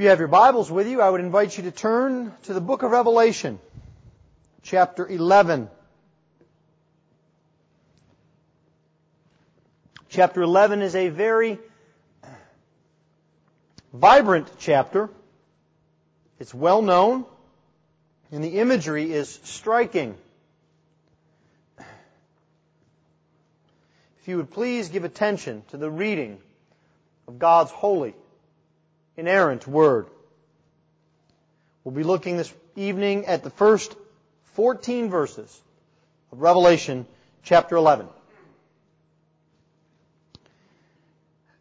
If you have your Bibles with you, I would invite you to turn to the book of Revelation, chapter 11. Chapter 11 is a very vibrant chapter. It's well known, and the imagery is striking. If you would please give attention to the reading of God's holy, inerrant Word. We'll be looking this evening at the first 14 verses of Revelation chapter 11.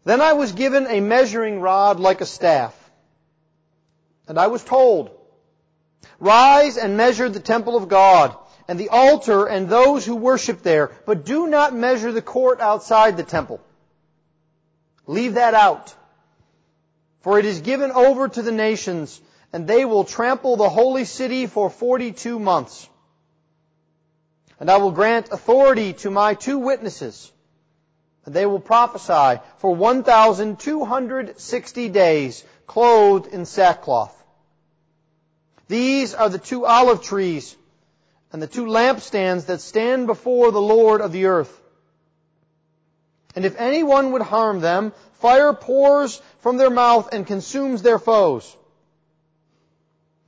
Then I was given a measuring rod like a staff, and I was told, Rise and measure the temple of God, and the altar and those who worship there, but do not measure the court outside the temple. Leave that out. For it is given over to the nations, and they will trample the holy city for 42 months. And I will grant authority to my two witnesses, and they will prophesy for 1,260 days, clothed in sackcloth. These are the two olive trees and the two lampstands that stand before the Lord of the earth. And if anyone would harm them, fire pours from their mouth and consumes their foes.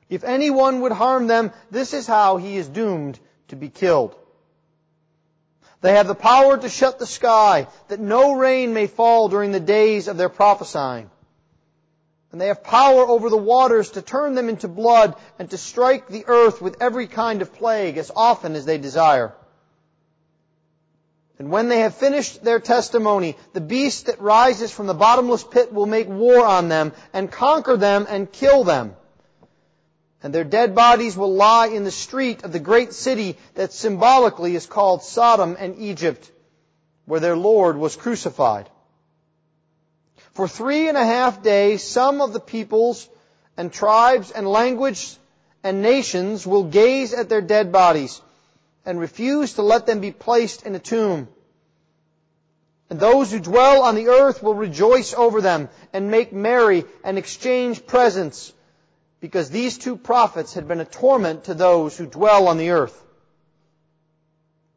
If anyone would harm them, this is how he is doomed to be killed. They have the power to shut the sky, that no rain may fall during the days of their prophesying. And they have power over the waters to turn them into blood and to strike the earth with every kind of plague as often as they desire. And when they have finished their testimony, the beast that rises from the bottomless pit will make war on them and conquer them and kill them. And their dead bodies will lie in the street of the great city that symbolically is called Sodom and Egypt, where their Lord was crucified. For three and a half days, some of the peoples and tribes and languages and nations will gaze at their dead bodies and refuse to let them be placed in a tomb. And those who dwell on the earth will rejoice over them and make merry and exchange presents because these two prophets had been a torment to those who dwell on the earth.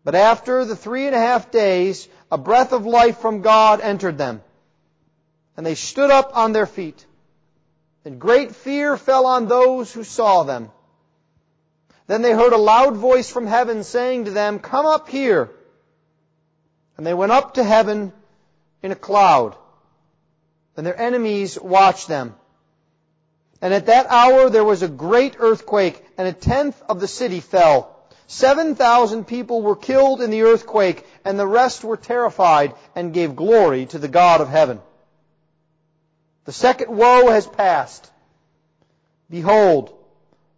But after the three and a half days, a breath of life from God entered them, and they stood up on their feet. And great fear fell on those who saw them. Then they heard a loud voice from heaven saying to them, Come up here. And they went up to heaven in a cloud. And their enemies watched them. And at that hour there was a great earthquake, and a tenth of the city fell. Seven thousand people were killed in the earthquake, and the rest were terrified and gave glory to the God of heaven. The second woe has passed. Behold,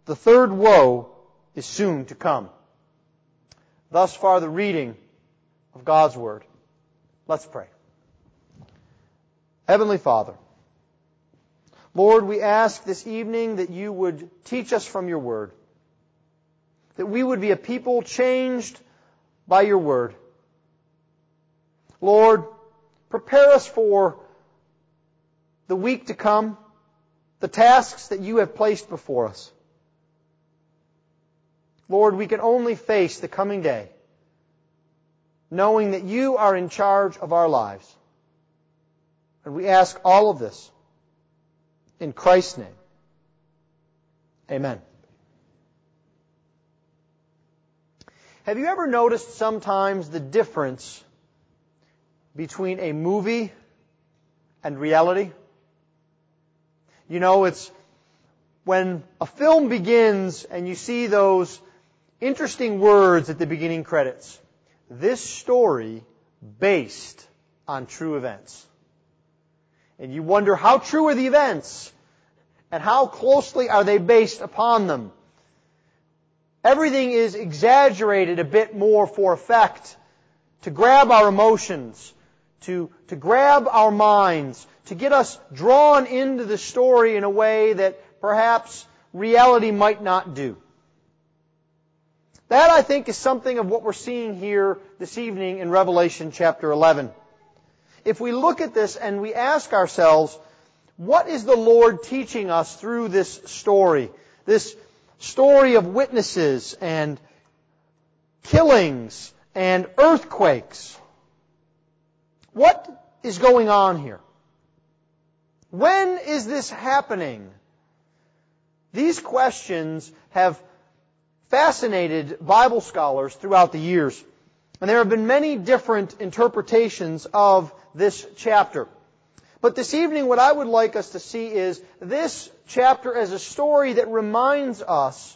the third woe is soon to come. Thus far the reading of God's Word. Let's pray. Heavenly Father, Lord, we ask this evening that you would teach us from your Word, that we would be a people changed by your Word. Lord, prepare us for the week to come, the tasks that you have placed before us. Lord, we can only face the coming day knowing that you are in charge of our lives. And we ask all of this in Christ's name. Amen. Have you ever noticed sometimes the difference between a movie and reality? You know, it's when a film begins and you see those interesting words at the beginning credits. This story based on true events. And you wonder how true are the events? And how closely are they based upon them? Everything is exaggerated a bit more for effect, to grab our emotions, to, to grab our minds, to get us drawn into the story in a way that perhaps reality might not do. That, I think, is something of what we're seeing here this evening in Revelation chapter 11. If we look at this and we ask ourselves, What is the Lord teaching us through this story? This story of witnesses and killings and earthquakes. What is going on here? When is this happening? These questions have fascinated Bible scholars throughout the years. And there have been many different interpretations of this chapter. But this evening, what I would like us to see is this chapter as a story that reminds us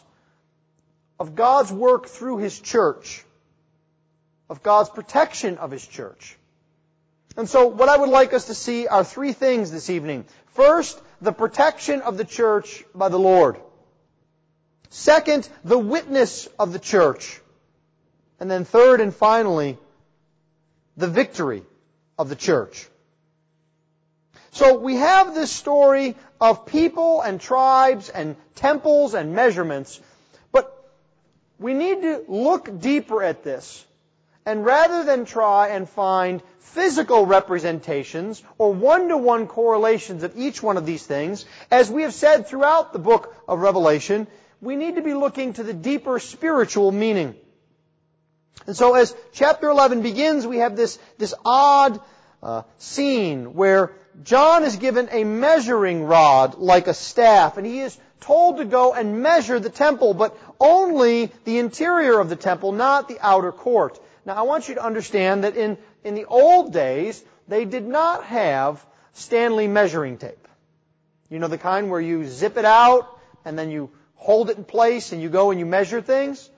of God's work through His church, of God's protection of His church. And so what I would like us to see are three things this evening. First, the protection of the church by the Lord. Second, the witness of the church. And then third and finally, the victory of the church. So we have this story of people and tribes and temples and measurements, but we need to look deeper at this. And rather than try and find physical representations or one-to-one correlations of each one of these things, as we have said throughout the book of Revelation, we need to be looking to the deeper spiritual meaning. And so as chapter 11 begins, we have this, this odd uh, scene where John is given a measuring rod like a staff, and he is told to go and measure the temple, but only the interior of the temple, not the outer court. Now I want you to understand that in, in the old days, they did not have Stanley measuring tape. You know the kind where you zip it out and then you hold it in place and you go and you measure things?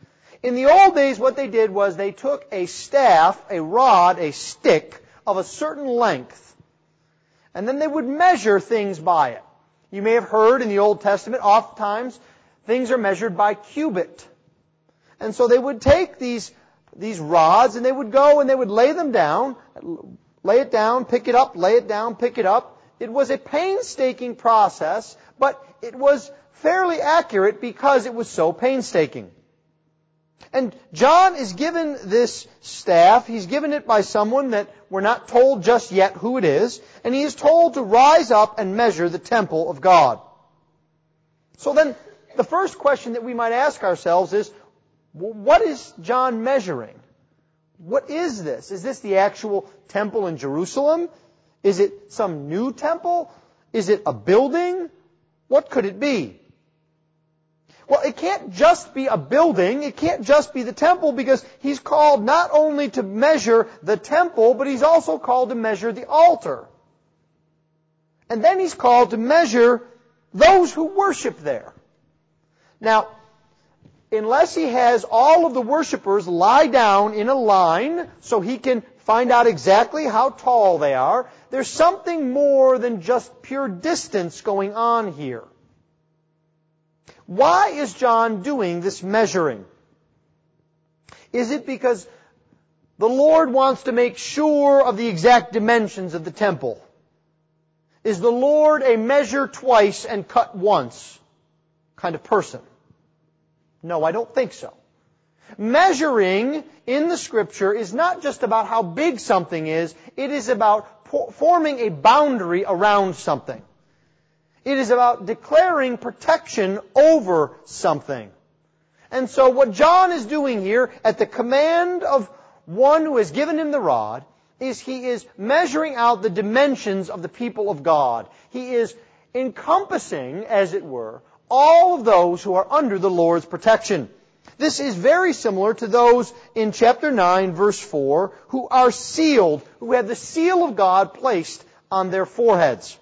In the old days, what they did was they took a staff, a rod, a stick of a certain length, and then they would measure things by it. You may have heard in the Old Testament, oftentimes, things are measured by cubit. And so they would take these, these rods and they would go and they would lay them down, lay it down, pick it up, lay it down, pick it up. It was a painstaking process, but it was fairly accurate because it was so painstaking. And John is given this staff. He's given it by someone that we're not told just yet who it is. And he is told to rise up and measure the temple of God. So then, the first question that we might ask ourselves is, what is John measuring? What is this? Is this the actual temple in Jerusalem? Is it some new temple? Is it a building? What could it be? Well, it can't just be a building. It can't just be the temple because he's called not only to measure the temple, but he's also called to measure the altar. And then he's called to measure those who worship there. Now, unless he has all of the worshipers lie down in a line so he can find out exactly how tall they are, there's something more than just pure distance going on here. Why is John doing this measuring? Is it because the Lord wants to make sure of the exact dimensions of the temple? Is the Lord a measure twice and cut once kind of person? No, I don't think so. Measuring in the scripture is not just about how big something is, it is about forming a boundary around something. It is about declaring protection over something. And so what John is doing here at the command of one who has given him the rod is he is measuring out the dimensions of the people of God. He is encompassing, as it were, all of those who are under the Lord's protection. This is very similar to those in chapter 9 verse 4 who are sealed, who have the seal of God placed on their foreheads.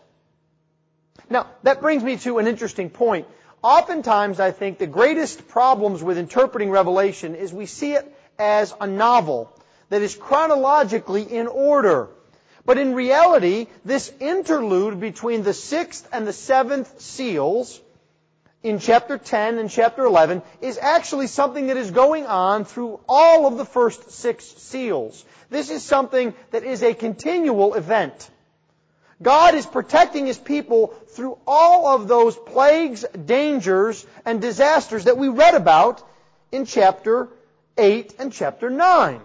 Now, that brings me to an interesting point. Oftentimes, I think the greatest problems with interpreting Revelation is we see it as a novel that is chronologically in order. But in reality, this interlude between the sixth and the seventh seals in chapter 10 and chapter 11 is actually something that is going on through all of the first six seals. This is something that is a continual event. God is protecting His people through all of those plagues, dangers, and disasters that we read about in chapter 8 and chapter 9.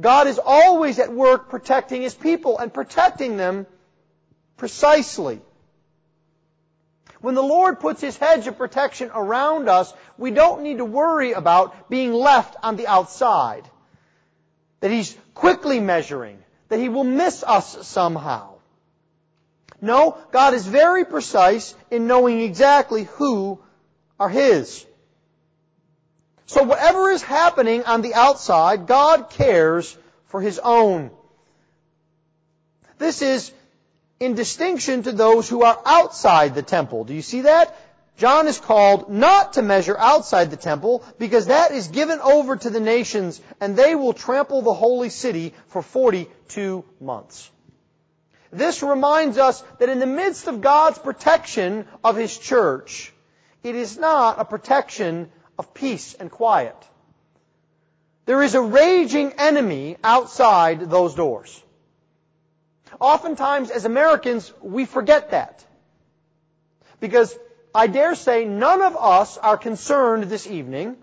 God is always at work protecting His people and protecting them precisely When the Lord puts His hedge of protection around us, we don't need to worry about being left on the outside. That He's quickly measuring, that He will miss us somehow. No, God is very precise in knowing exactly who are His. So whatever is happening on the outside, God cares for His own. This is in distinction to those who are outside the temple. Do you see that? John is called not to measure outside the temple because that is given over to the nations and they will trample the holy city for 42 months. This reminds us that in the midst of God's protection of His church, it is not a protection of peace and quiet. There is a raging enemy outside those doors. Oftentimes, as Americans, we forget that. Because I dare say none of us are concerned this evening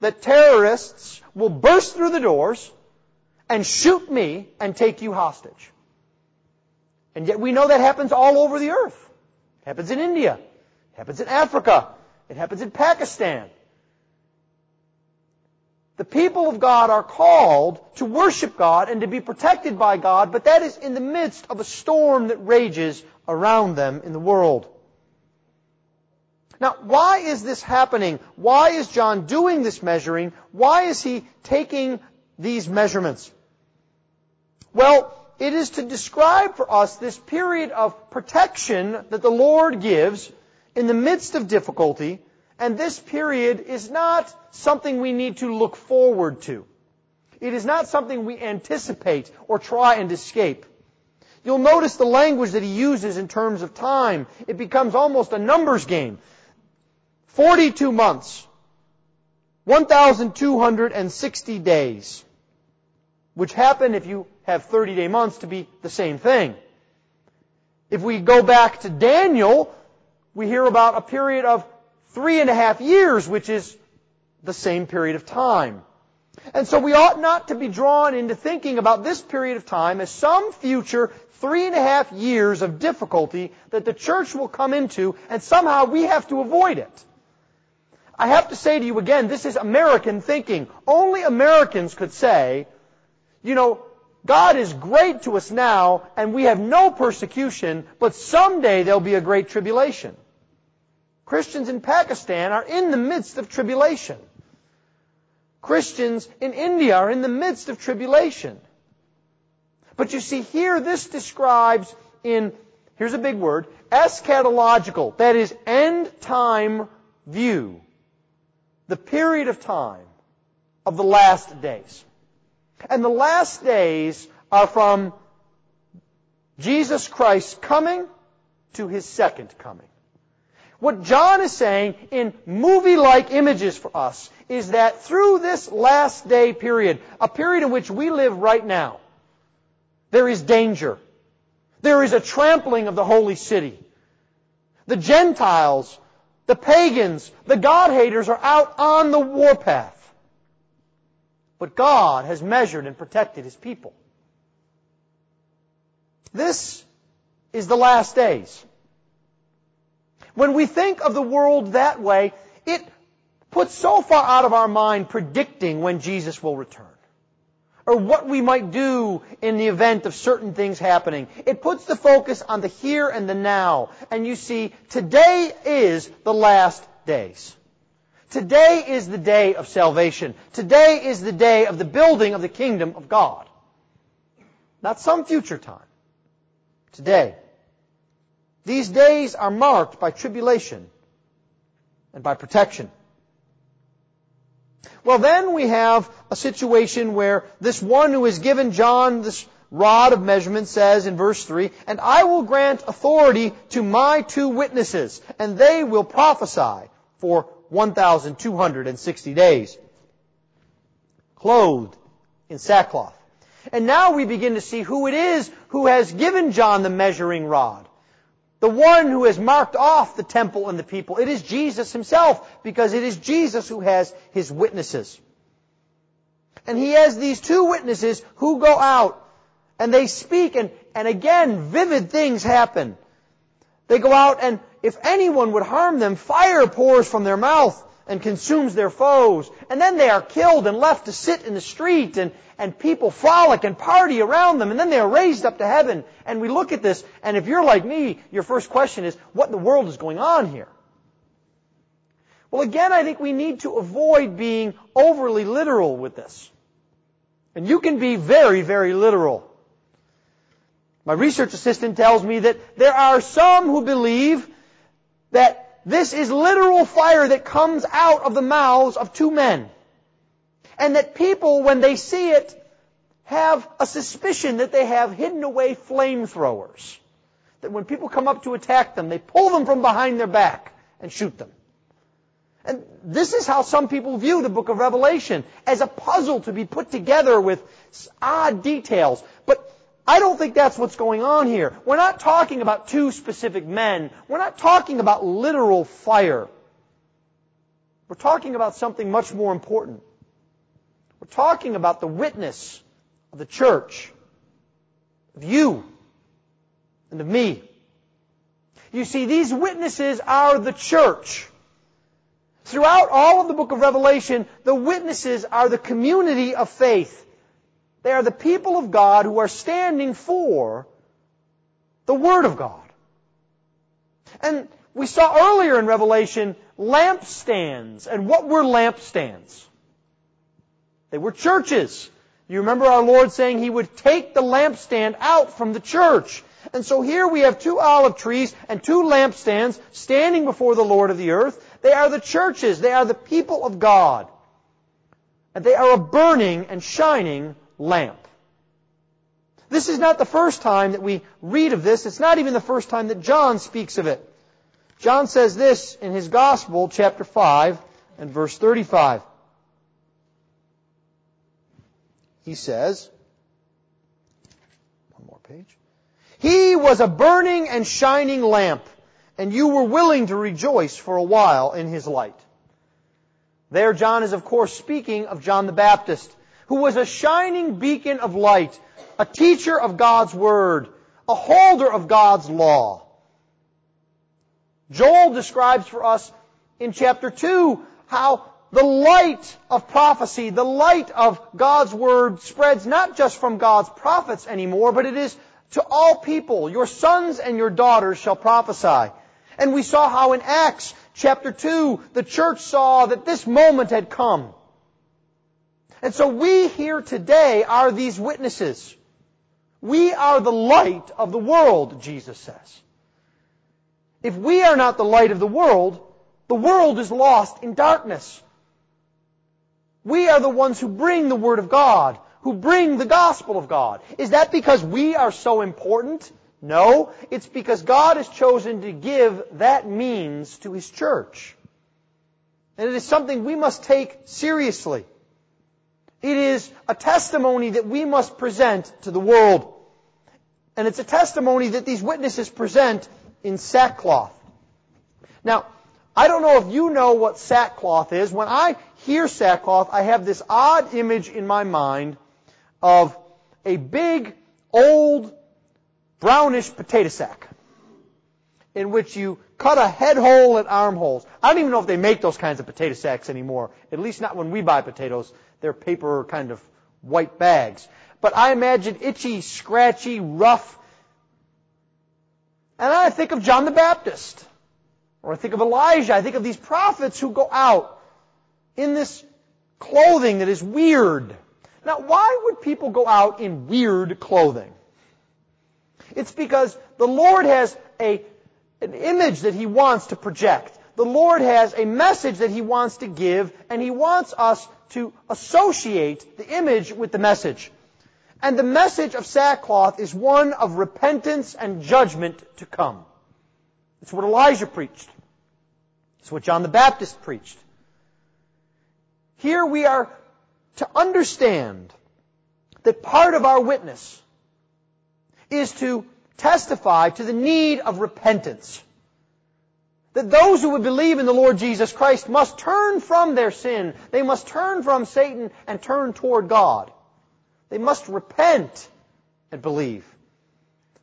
that terrorists will burst through the doors and shoot me and take you hostage. And yet we know that happens all over the earth. It happens in India. It happens in Africa. It happens in Pakistan. The people of God are called to worship God and to be protected by God, but that is in the midst of a storm that rages around them in the world. Now, why is this happening? Why is John doing this measuring? Why is he taking these measurements? Well, it is to describe for us this period of protection that the Lord gives in the midst of difficulty and this period is not something we need to look forward to. It is not something we anticipate or try and escape. You'll notice the language that he uses in terms of time. It becomes almost a numbers game. 42 months. 1,260 days. Which happen if you have 30 day months to be the same thing. If we go back to Daniel, we hear about a period of three and a half years, which is the same period of time. And so we ought not to be drawn into thinking about this period of time as some future three and a half years of difficulty that the church will come into and somehow we have to avoid it. I have to say to you again, this is American thinking. Only Americans could say, you know, God is great to us now and we have no persecution, but someday there'll be a great tribulation. Christians in Pakistan are in the midst of tribulation. Christians in India are in the midst of tribulation. But you see here, this describes in, here's a big word, eschatological, that is end time view, the period of time of the last days. And the last days are from Jesus Christ coming to His second coming. What John is saying in movie-like images for us is that through this last day period, a period in which we live right now, there is danger. There is a trampling of the holy city. The Gentiles, the pagans, the God haters are out on the warpath. But God has measured and protected His people. This is the last days. When we think of the world that way, it puts so far out of our mind predicting when Jesus will return. Or what we might do in the event of certain things happening. It puts the focus on the here and the now. And you see, today is the last days. Today is the day of salvation. Today is the day of the building of the kingdom of God. Not some future time. Today. These days are marked by tribulation and by protection. Well, then we have a situation where this one who has given John this rod of measurement says in verse 3, And I will grant authority to my two witnesses, and they will prophesy for 1,260 days, clothed in sackcloth. And now we begin to see who it is who has given John the measuring rod. The one who has marked off the temple and the people. It is Jesus himself, because it is Jesus who has his witnesses. And he has these two witnesses who go out and they speak and, and again, vivid things happen. They go out and if anyone would harm them, fire pours from their mouth and consumes their foes. And then they are killed and left to sit in the street and, and people frolic and party around them and then they are raised up to heaven. And we look at this and if you're like me, your first question is, what in the world is going on here? Well again, I think we need to avoid being overly literal with this. And you can be very, very literal. My research assistant tells me that there are some who believe that this is literal fire that comes out of the mouths of two men. And that people, when they see it, have a suspicion that they have hidden away flamethrowers. That when people come up to attack them, they pull them from behind their back and shoot them. And this is how some people view the book of Revelation, as a puzzle to be put together with odd details. But I don't think that's what's going on here. We're not talking about two specific men. We're not talking about literal fire. We're talking about something much more important. We're talking about the witness of the church, of you, and of me. You see, these witnesses are the church. Throughout all of the book of Revelation, the witnesses are the community of faith. They are the people of God who are standing for the Word of God. And we saw earlier in Revelation lampstands. And what were lampstands? They were churches. You remember our Lord saying He would take the lampstand out from the church. And so here we have two olive trees and two lampstands standing before the Lord of the earth. They are the churches. They are the people of God. And they are a burning and shining lamp. This is not the first time that we read of this. It's not even the first time that John speaks of it. John says this in his Gospel, chapter 5 and verse 35. He says, one more page. He was a burning and shining lamp, and you were willing to rejoice for a while in his light. There John is of course speaking of John the Baptist who was a shining beacon of light, a teacher of God's Word, a holder of God's law. Joel describes for us in chapter 2 how the light of prophecy, the light of God's Word spreads not just from God's prophets anymore, but it is to all people. Your sons and your daughters shall prophesy. And we saw how in Acts chapter 2, the church saw that this moment had come. And so we here today are these witnesses. We are the light of the world, Jesus says. If we are not the light of the world, the world is lost in darkness. We are the ones who bring the Word of God, who bring the gospel of God. Is that because we are so important? No. It's because God has chosen to give that means to His church. And it is something we must take seriously. It is a testimony that we must present to the world. And it's a testimony that these witnesses present in sackcloth. Now, I don't know if you know what sackcloth is. When I hear sackcloth, I have this odd image in my mind of a big, old, brownish potato sack in which you cut a head hole at armholes. I don't even know if they make those kinds of potato sacks anymore. At least not when we buy potatoes. They're paper kind of white bags. But I imagine itchy, scratchy, rough. And I think of John the Baptist. Or I think of Elijah. I think of these prophets who go out in this clothing that is weird. Now, why would people go out in weird clothing? It's because the Lord has a an image that He wants to project. The Lord has a message that He wants to give, and He wants us to associate the image with the message. And the message of sackcloth is one of repentance and judgment to come. It's what Elijah preached. It's what John the Baptist preached. Here we are to understand that part of our witness is to testify to the need of repentance. That those who would believe in the Lord Jesus Christ must turn from their sin. They must turn from Satan and turn toward God. They must repent and believe.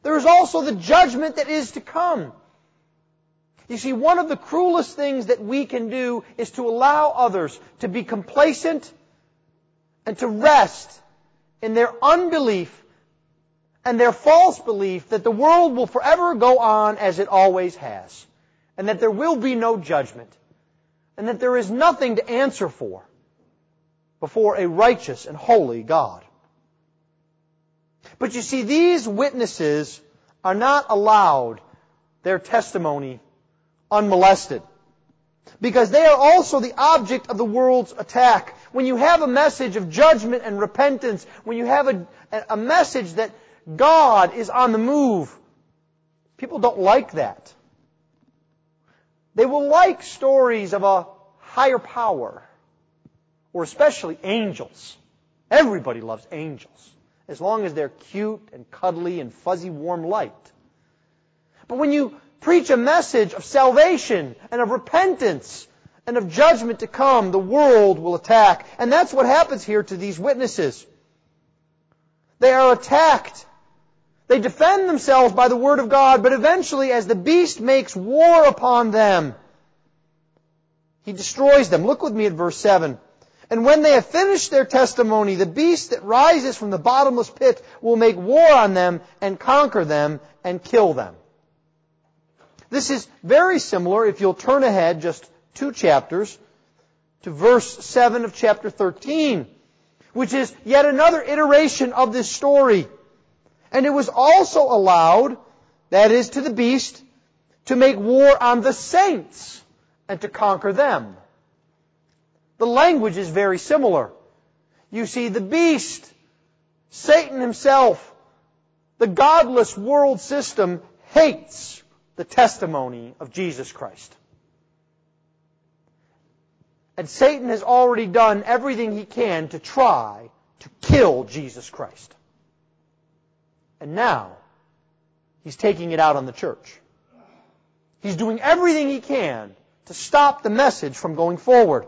There is also the judgment that is to come. You see, one of the cruelest things that we can do is to allow others to be complacent and to rest in their unbelief and their false belief that the world will forever go on as it always has, and that there will be no judgment, and that there is nothing to answer for before a righteous and holy God. But you see, these witnesses are not allowed their testimony unmolested. Because they are also the object of the world's attack. When you have a message of judgment and repentance, when you have a, a message that God is on the move, people don't like that. They will like stories of a higher power, or especially angels. Everybody loves angels as long as they're cute and cuddly and fuzzy warm light. But when you preach a message of salvation and of repentance and of judgment to come, the world will attack. And that's what happens here to these witnesses. They are attacked. They defend themselves by the word of God, but eventually as the beast makes war upon them, he destroys them. Look with me at verse 7. And when they have finished their testimony, the beast that rises from the bottomless pit will make war on them and conquer them and kill them. This is very similar, if you'll turn ahead just two chapters, to verse 7 of chapter 13, which is yet another iteration of this story. And it was also allowed, that is to the beast, to make war on the saints and to conquer them. The language is very similar. You see, the beast, Satan himself, the godless world system hates the testimony of Jesus Christ. And Satan has already done everything he can to try to kill Jesus Christ. And now, he's taking it out on the church. He's doing everything he can to stop the message from going forward.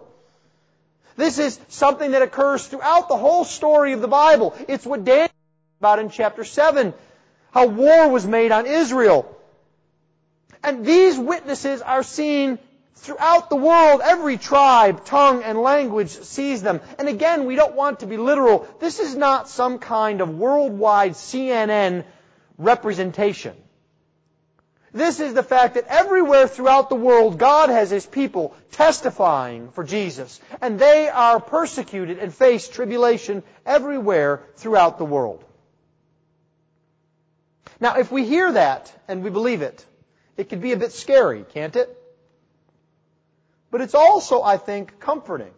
This is something that occurs throughout the whole story of the Bible. It's what Daniel about in chapter 7, how war was made on Israel. And these witnesses are seen throughout the world. Every tribe, tongue, and language sees them. And again, we don't want to be literal. This is not some kind of worldwide CNN representation. This is the fact that everywhere throughout the world, God has His people testifying for Jesus. And they are persecuted and face tribulation everywhere throughout the world. Now, if we hear that and we believe it, it could be a bit scary, can't it? But it's also, I think, comforting.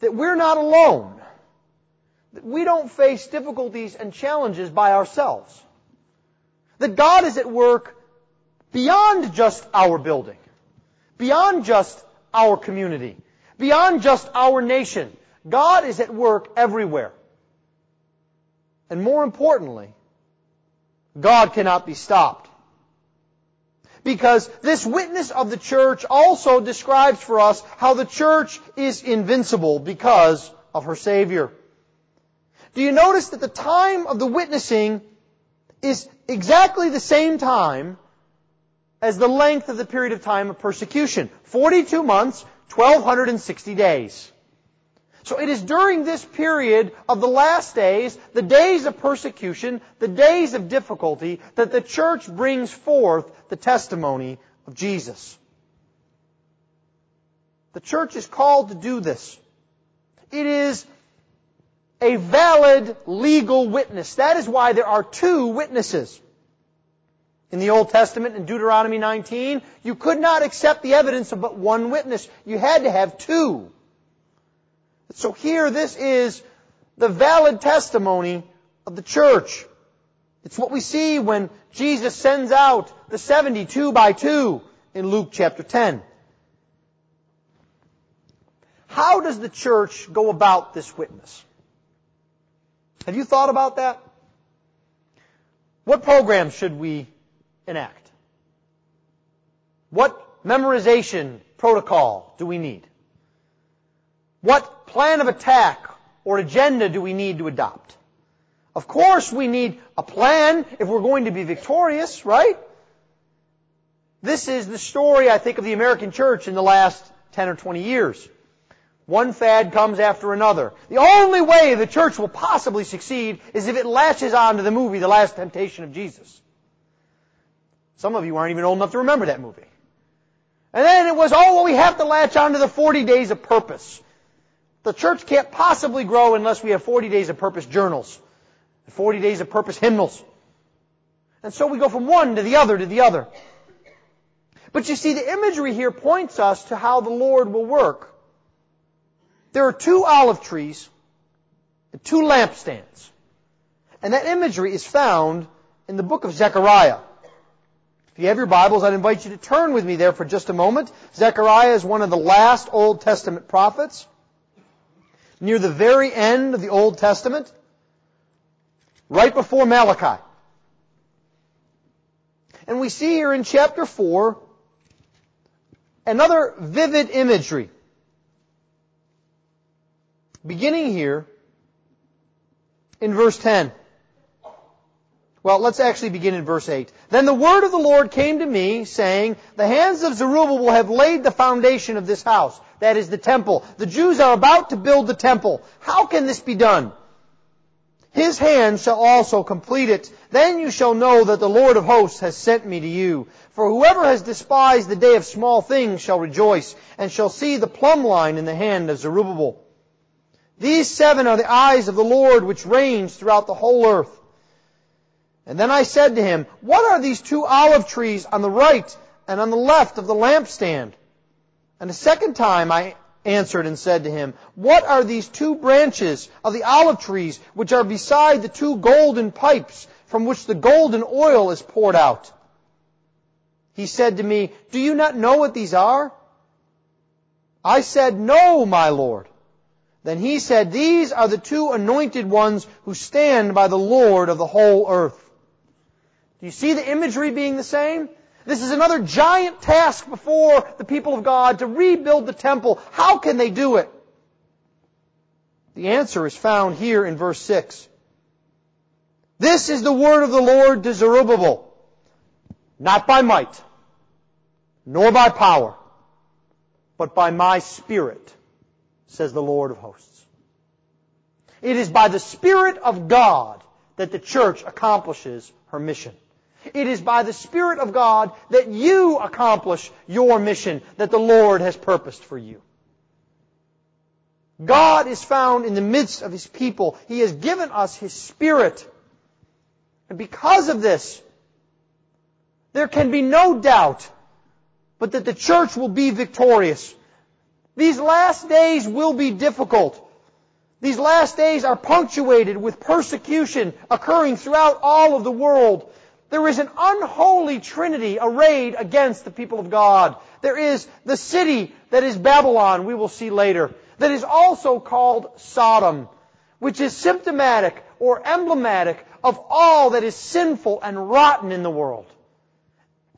That we're not alone. That we don't face difficulties and challenges by ourselves that God is at work beyond just our building, beyond just our community, beyond just our nation. God is at work everywhere. And more importantly, God cannot be stopped. Because this witness of the church also describes for us how the church is invincible because of her Savior. Do you notice that the time of the witnessing is exactly the same time as the length of the period of time of persecution. 42 months, 1260 days. So it is during this period of the last days, the days of persecution, the days of difficulty, that the church brings forth the testimony of Jesus. The church is called to do this. It is a valid legal witness. That is why there are two witnesses. In the Old Testament, in Deuteronomy 19, you could not accept the evidence of but one witness. You had to have two. So here, this is the valid testimony of the church. It's what we see when Jesus sends out the 72 by two in Luke chapter 10. How does the church go about this witness? Have you thought about that? What program should we enact? What memorization protocol do we need? What plan of attack or agenda do we need to adopt? Of course we need a plan if we're going to be victorious, right? This is the story, I think, of the American church in the last 10 or 20 years. One fad comes after another. The only way the church will possibly succeed is if it latches on to the movie The Last Temptation of Jesus. Some of you aren't even old enough to remember that movie. And then it was, oh, well, we have to latch on to the 40 days of purpose. The church can't possibly grow unless we have 40 days of purpose journals, 40 days of purpose hymnals. And so we go from one to the other to the other. But you see, the imagery here points us to how the Lord will work. There are two olive trees and two lampstands. And that imagery is found in the book of Zechariah. If you have your Bibles, I'd invite you to turn with me there for just a moment. Zechariah is one of the last Old Testament prophets. Near the very end of the Old Testament, right before Malachi. And we see here in chapter 4 another vivid imagery. Beginning here in verse 10. Well, let's actually begin in verse 8. Then the word of the Lord came to me, saying, The hands of Zerubbabel have laid the foundation of this house. That is the temple. The Jews are about to build the temple. How can this be done? His hand shall also complete it. Then you shall know that the Lord of hosts has sent me to you. For whoever has despised the day of small things shall rejoice, and shall see the plumb line in the hand of Zerubbabel. These seven are the eyes of the Lord which reigns throughout the whole earth. And then I said to him, What are these two olive trees on the right and on the left of the lampstand? And a second time I answered and said to him, What are these two branches of the olive trees which are beside the two golden pipes from which the golden oil is poured out? He said to me, Do you not know what these are? I said, No, my Lord. Then he said, These are the two anointed ones who stand by the Lord of the whole earth. Do you see the imagery being the same? This is another giant task before the people of God to rebuild the temple. How can they do it? The answer is found here in verse 6. This is the word of the Lord to Zerubbabel. Not by might, nor by power, but by my spirit, says the Lord of hosts. It is by the Spirit of God that the church accomplishes her mission. It is by the Spirit of God that you accomplish your mission that the Lord has purposed for you. God is found in the midst of His people. He has given us His Spirit. And because of this, there can be no doubt but that the church will be victorious. These last days will be difficult. These last days are punctuated with persecution occurring throughout all of the world. There is an unholy trinity arrayed against the people of God. There is the city that is Babylon, we will see later, that is also called Sodom, which is symptomatic or emblematic of all that is sinful and rotten in the world.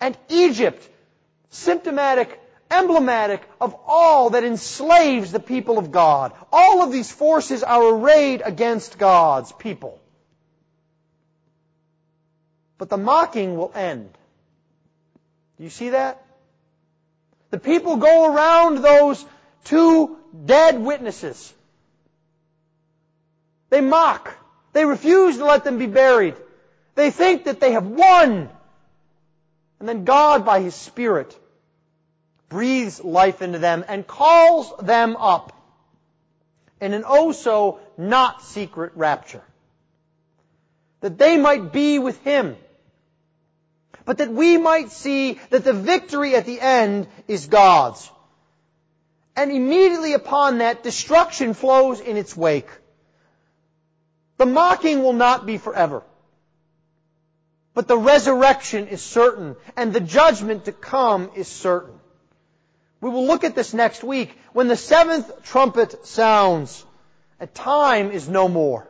And Egypt, symptomatic, emblematic of all that enslaves the people of God. All of these forces are arrayed against God's people. But the mocking will end. Do you see that? The people go around those two dead witnesses. They mock. They refuse to let them be buried. They think that they have won. And then God, by His Spirit, breathes life into them and calls them up in an oh so not secret rapture. That they might be with Him but that we might see that the victory at the end is God's. And immediately upon that, destruction flows in its wake. The mocking will not be forever. But the resurrection is certain, and the judgment to come is certain. We will look at this next week when the seventh trumpet sounds, and time is no more.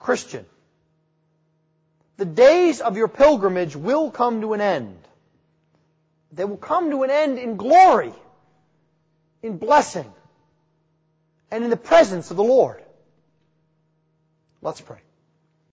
Christian, the days of your pilgrimage will come to an end. They will come to an end in glory, in blessing, and in the presence of the Lord. Let's pray.